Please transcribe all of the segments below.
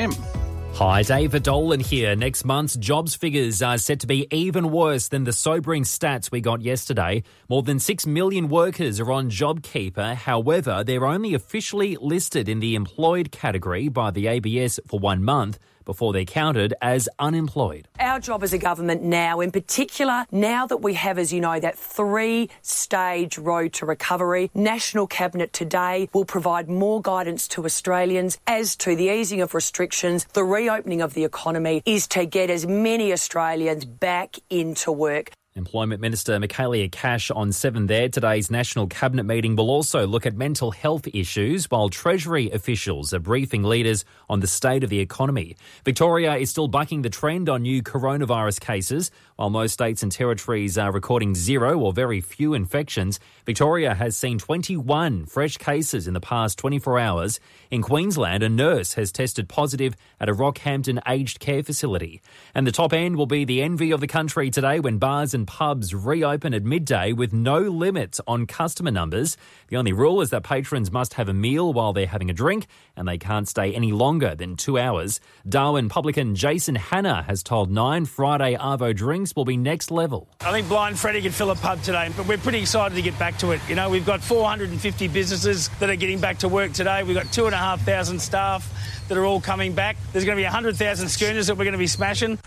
M. Hi, David Dolan here. Next month's jobs figures are set to be even worse than the sobering stats we got yesterday. More than 6 million workers are on JobKeeper. However, they're only officially listed in the employed category by the ABS for one month before they're counted as unemployed. Our job as a government now, in particular, now that we have, as you know, that three stage road to recovery, National Cabinet today will provide more guidance to Australians as to the easing of restrictions, the reopening of the economy, is to get as many Australians back into work. Employment Minister Michaelia Cash on 7 there. Today's National Cabinet meeting will also look at mental health issues while Treasury officials are briefing leaders on the state of the economy. Victoria is still bucking the trend on new coronavirus cases. While most states and territories are recording zero or very few infections, Victoria has seen 21 fresh cases in the past 24 hours. In Queensland, a nurse has tested positive at a Rockhampton aged care facility. And the top end will be the envy of the country today when bars and pubs reopen at midday with no limits on customer numbers. The only rule is that patrons must have a meal while they're having a drink and they can't stay any longer than two hours. Darwin publican Jason Hanna has told Nine Friday Arvo drinks will be next level. I think Blind Freddy could fill a pub today, but we're pretty excited to get back to it. You know, we've got 450 businesses that are getting back to work today. We've got two and a half thousand staff that are all coming back. There's going to be 100,000 schooners that we're going to be smashing.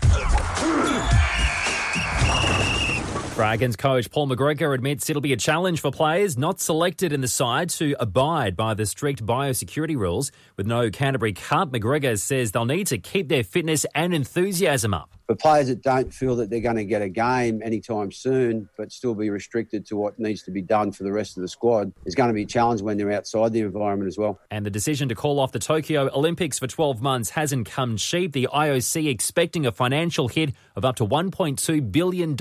Dragons coach Paul McGregor admits it'll be a challenge for players not selected in the side to abide by the strict biosecurity rules. With no Canterbury Cup, McGregor says they'll need to keep their fitness and enthusiasm up. For players that don't feel that they're going to get a game anytime soon, but still be restricted to what needs to be done for the rest of the squad, is going to be a challenge when they're outside the environment as well. And the decision to call off the Tokyo Olympics for 12 months hasn't come cheap. The IOC expecting a financial hit of up to $1.2 billion.